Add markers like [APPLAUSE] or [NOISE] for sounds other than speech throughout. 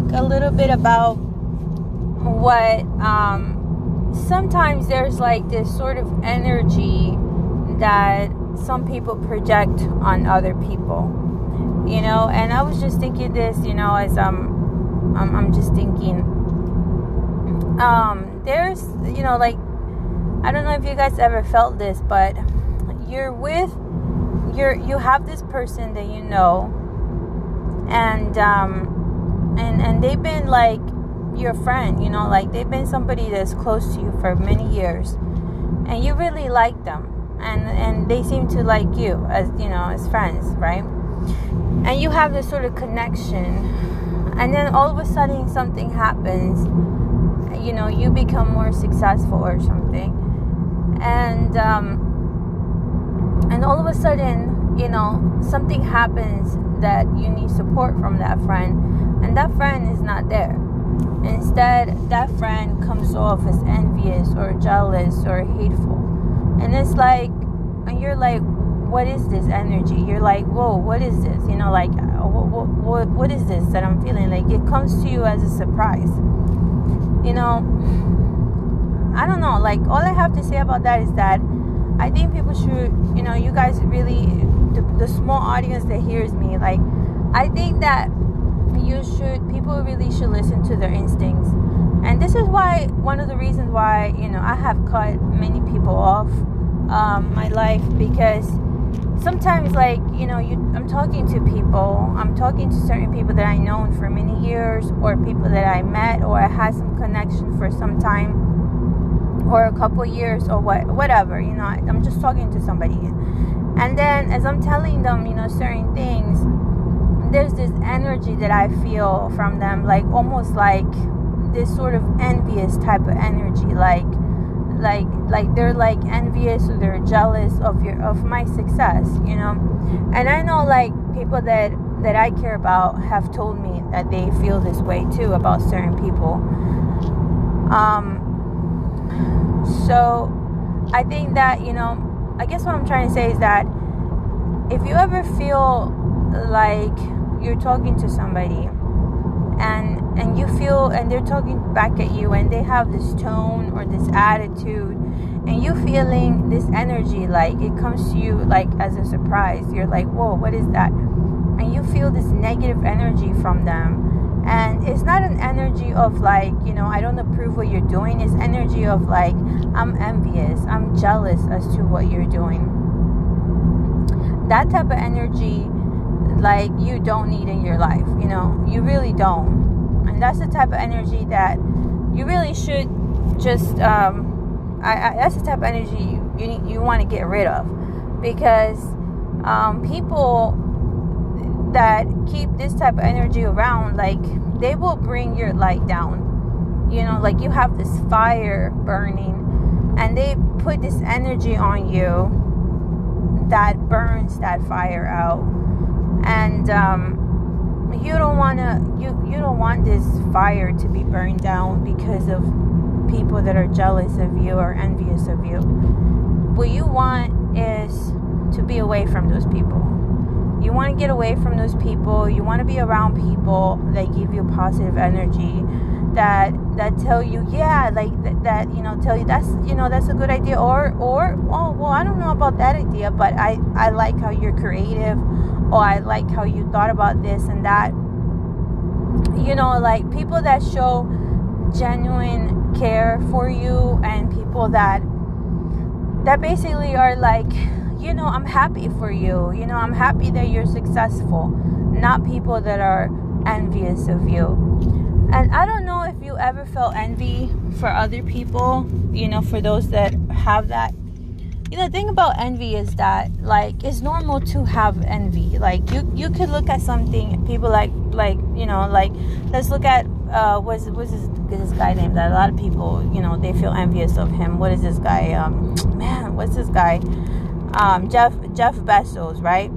talk a little bit about what um, sometimes there's like this sort of energy that some people project on other people, you know. And I was just thinking this, you know, as I'm, I'm, I'm just thinking, um, there's, you know, like I don't know if you guys ever felt this, but you're with, you're, you have this person that you know, and um, and and they've been like your friend, you know, like they've been somebody that's close to you for many years, and you really like them and and they seem to like you as you know as friends right? And you have this sort of connection and then all of a sudden something happens you know you become more successful or something and um and all of a sudden you know something happens that you need support from that friend and that friend is not there. Instead that friend comes off as envious or jealous or hateful. And it's like and you're like what is this energy? You're like whoa what is this? You know like uh, what, what, what is this that i'm feeling? Like it comes to you as a surprise. You know i don't know like all i have to say about that is that i think people should you know you guys really the, the small audience that hears me like i think that you should people really should listen to their instincts. And this is why one of the reasons why you know i have cut many people off um, my life because sometimes like you know you, i'm talking to people. I'm talking to certain people that i known for many years or people that i met or i had some connection for some time or a couple years or what whatever you know. I, i'm just talking to somebody and then as i'm telling them you know certain things there's this energy that i feel from them like almost like this sort of envious type of energy like like like they're like envious or they're jealous of your of my success you know? And i know like people that that i care about have told me that they feel this way too about certain people. Um so i think that you know i guess what i'm trying to say is that if you ever feel like you're talking to somebody and and you feel and they're talking back at you and they have this tone or this attitude and you feeling this energy like it comes to you like as a surprise you're like whoa what is that and you feel this negative energy from them and it's not an energy of like you know i don't approve what you're doing it's energy of like i'm envious i'm jealous as to what you're doing that type of energy like you don't need in your life. You know, you really don't. And that's the type of energy that you really should just. Um, I, I that's the type of energy you you, you want to get rid of because um, people that keep this type of energy around, like they will bring your light down. You know, like you have this fire burning, and they put this energy on you that burns that fire out. And um, you don't want to you you don't want this fire to be burned down because of people that are jealous of you or envious of you. What you want is to be away from those people you want to get away from those people you want to be around people that give you positive energy that that tell you yeah like that, that you know tell you that's you know that's a good idea or or oh well i don't know about that idea but i i like how you're creative or I like how you thought about this and that. You know, like people that show genuine care for you and people that that basically are like, you know, I'm happy for you. You know, I'm happy that you're successful. Not people that are envious of you. And I don't know if you ever felt envy for other people, you know, for those that have that you know the thing about envy is that like it's normal to have envy like you you could look at something people like like you know like let's look at uh what's what's this, this guy named that a lot of people you know they feel envious of him what is this guy um [TSK] man what's this guy um jeff jeff bezos right?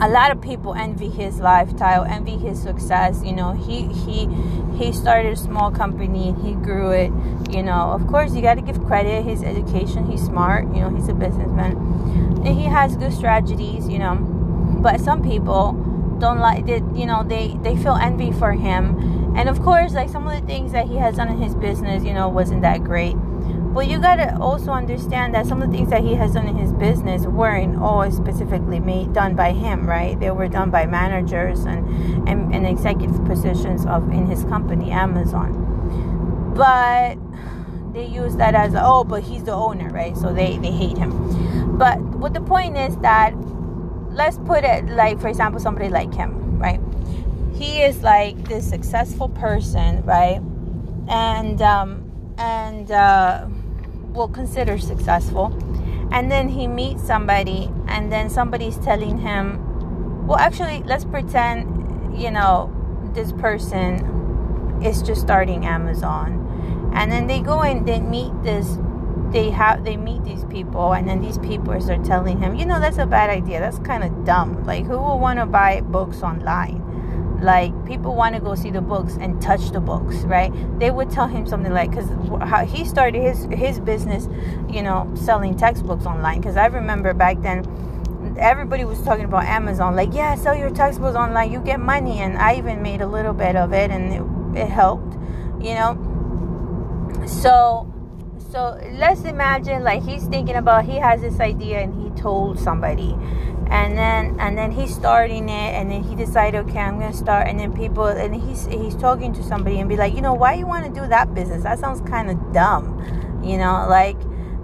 A lot of people envy his lifestyle envy his success you know he he he started a small company he grew it you know. Of course you got to give credit his education he's smart you know he's a businessman. And he has good strategies you know. But some people don't like that you know they they feel envy for him. And of course like some of the things that he has done in his business you know wasn't that great but you gotta also understand that some of the things that he has done in his business weren't all specifically made done by him, right? They were done by managers and, and, and executive positions of in his company, Amazon. But they use that as oh, but he's the owner, right? So they, they hate him. But what the point is that let's put it like for example somebody like him, right? He is like this successful person, right? And um and uh will consider successful. And then he meets somebody and then somebody's telling him well actually let's pretend you know this person is just starting amazon. And then they go and they meet this they have they meet these people and then these people are telling him you know that's a bad idea. That's kind of dumb. Like who will want to buy books online like people want to go see the books and touch the books right? They would tell him something like because how he started his his business you know selling textbooks online. Because i remember back then everybody was talking about amazon like yeah sell your textbooks online you get money. And i even made a little bit of it and it, it helped you know? So so let's imagine like he's thinking about he has this idea and he told somebody and then and then he's starting it and then he decided okay i'm gonna start and then people and he's he's talking to somebody and be like you know why you want to do that business? That sounds kind of dumb you know like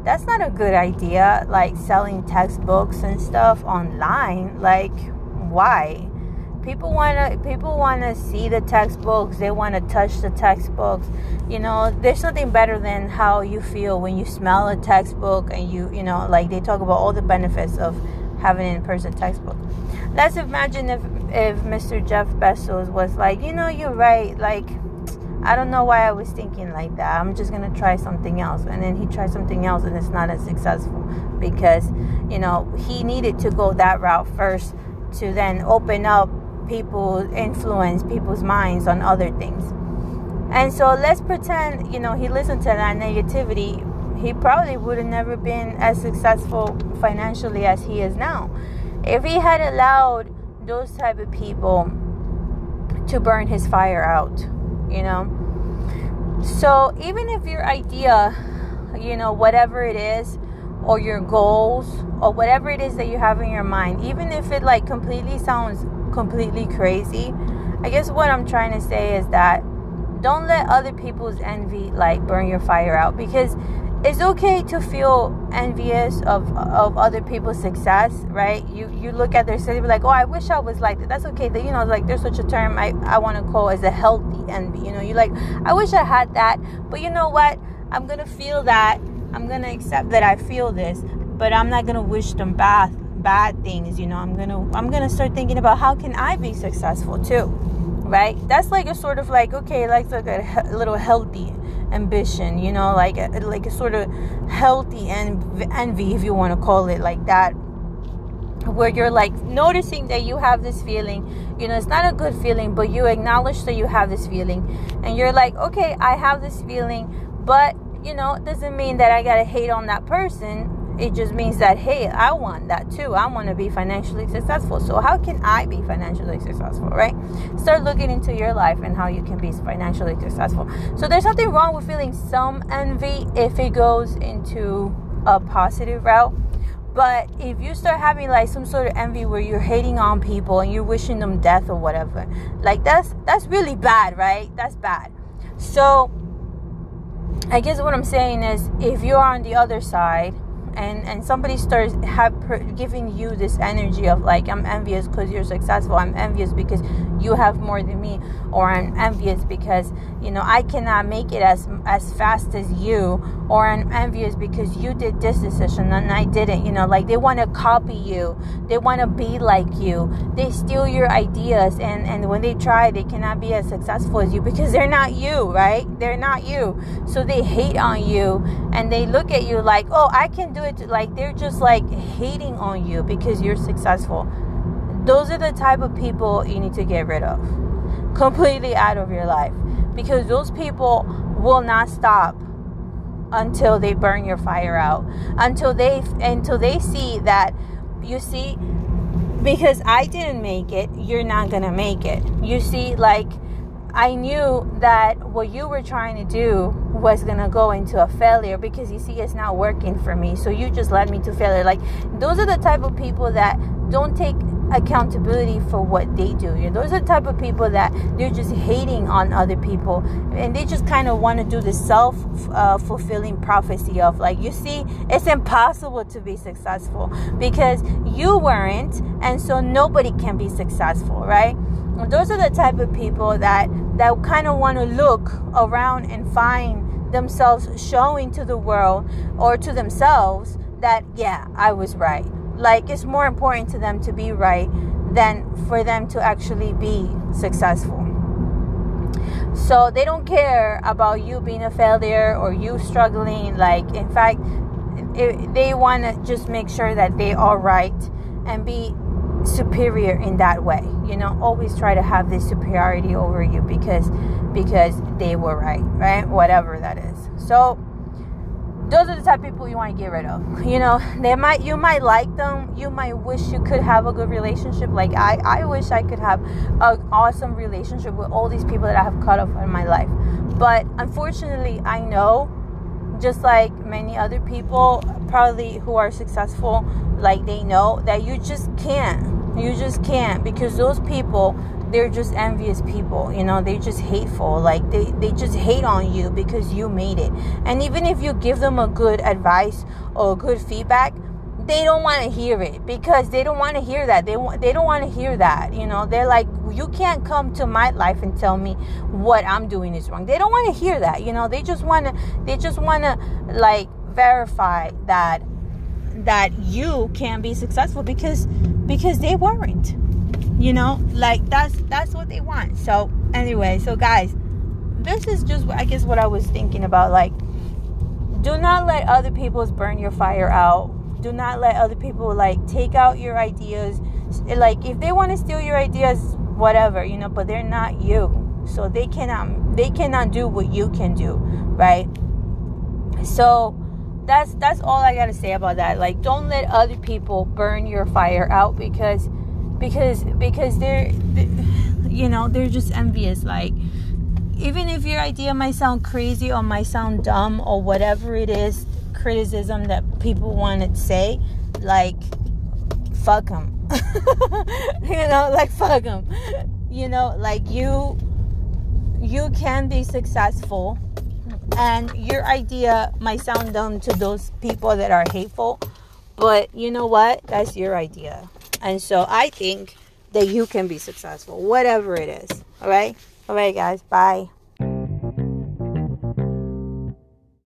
that's not a good idea like selling textbooks and stuff online like why? People want to people want to see the textbooks they want to touch the textbooks you know there's nothing better than how you feel when you smell a textbook and you you know like they talk about all the benefits of having an in-person textbook. Let's imagine if if Mr. Jeff Bezos was like, you know, you're right. Like, I don't know why I was thinking like that. I'm just gonna try something else, and then he tried something else, and it's not as successful because, you know, he needed to go that route first to then open up people, influence people's minds on other things. And so let's pretend, you know, he listened to that negativity he probably would have never been as successful financially as he is now. If he had allowed those type of people to burn his fire out, you know. So even if your idea, you know, whatever it is, or your goals, or whatever it is that you have in your mind, even if it like completely sounds completely crazy, I guess what I'm trying to say is that don't let other people's envy like burn your fire out because it's okay to feel envious of of other people's success, right? You you look at their city, like, oh, I wish I was like that. That's okay. That you know, like there's such a term I I want to call as a healthy envy. You know, you like, I wish I had that, but you know what? I'm gonna feel that. I'm gonna accept that I feel this, but I'm not gonna wish them bad bad things. You know, I'm gonna I'm gonna start thinking about how can I be successful too, right? That's like a sort of like okay, like a little healthy ambition you know like a, like a sort of healthy en- envy if you want to call it like that. Where you're like noticing that you have this feeling you know it's not a good feeling but you acknowledge that you have this feeling. And you're like okay i have this feeling but you know it doesn't mean that i gotta hate on that person it just means that hey i want that too. I want to be financially successful. So how can i be financially successful right? Start looking into your life and how you can be financially successful. So there's nothing wrong with feeling some envy if it goes into a positive route. But if you start having like some sort of envy where you're hating on people and you're wishing them death or whatever like that's that's really bad right? That's bad. So i guess what i'm saying is if you're on the other side and and somebody starts have giving you this energy of like i'm envious because you're successful. I'm envious because you have more than me or i'm envious because you know i cannot make it as as fast as you or i'm envious because you did this decision and i didn't you know like they want to copy you. They want to be like you. They steal your ideas and and when they try they cannot be as successful as you because they're not you right? They're not you. So they hate on you and they look at you like oh i can do it like they're just like hating on you because you're successful. Those are the type of people you need to get rid of. Completely out of your life. Because those people will not stop until they burn your fire out. Until they until they see that you see because I didn't make it, you're not gonna make it. You see, like I knew that what you were trying to do was gonna go into a failure because you see it's not working for me. So you just led me to failure. Like those are the type of people that don't take accountability for what they do. You know, those are the type of people that they're just hating on other people and they just kind of want to do the self uh, fulfilling prophecy of like, you see, it's impossible to be successful because you weren't, and so nobody can be successful, right? Those are the type of people that that kind of want to look around and find themselves showing to the world or to themselves that yeah, I was right like it's more important to them to be right than for them to actually be successful. So they don't care about you being a failure or you struggling. Like, in fact, it, they want to just make sure that they are right and be superior in that way. You know, always try to have this superiority over you because because they were right, right? Whatever that is. So those are the type of people you want to get rid of. You know, they might you might like them. You might wish you could have a good relationship. Like I, I wish I could have an awesome relationship with all these people that I have cut off in my life. But unfortunately, I know, just like many other people, probably who are successful, like they know that you just can't. You just can't because those people they're just envious people you know they're just hateful. Like they, they just hate on you because you made it. And even if you give them a good advice or good feedback they don't want to hear it because they don't want to hear that. They they don't want to hear that you know? They're like you can't come to my life and tell me what i'm doing is wrong. They don't want to hear that you know? They just want to they just want to like verify that that you can be successful because because they weren't you know? Like that's that's what they want. So anyway so guys this is just i guess what i was thinking about like do not let other people's burn your fire out. Do not let other people like take out your ideas. Like if they want to steal your ideas whatever you know but they're not you. So they cannot they cannot do what you can do right? So that's that's all i got to say about that. Like don't let other people burn your fire out because because because they're, they, you know they're just envious. Like even if your idea might sound crazy or might sound dumb or whatever it is criticism that people want to say like fuck them [LAUGHS] you know like fuck them you know like you you can be successful and your idea might sound dumb to those people that are hateful but you know what that's your idea and so I think that you can be successful, whatever it is. All right? All right, guys. Bye.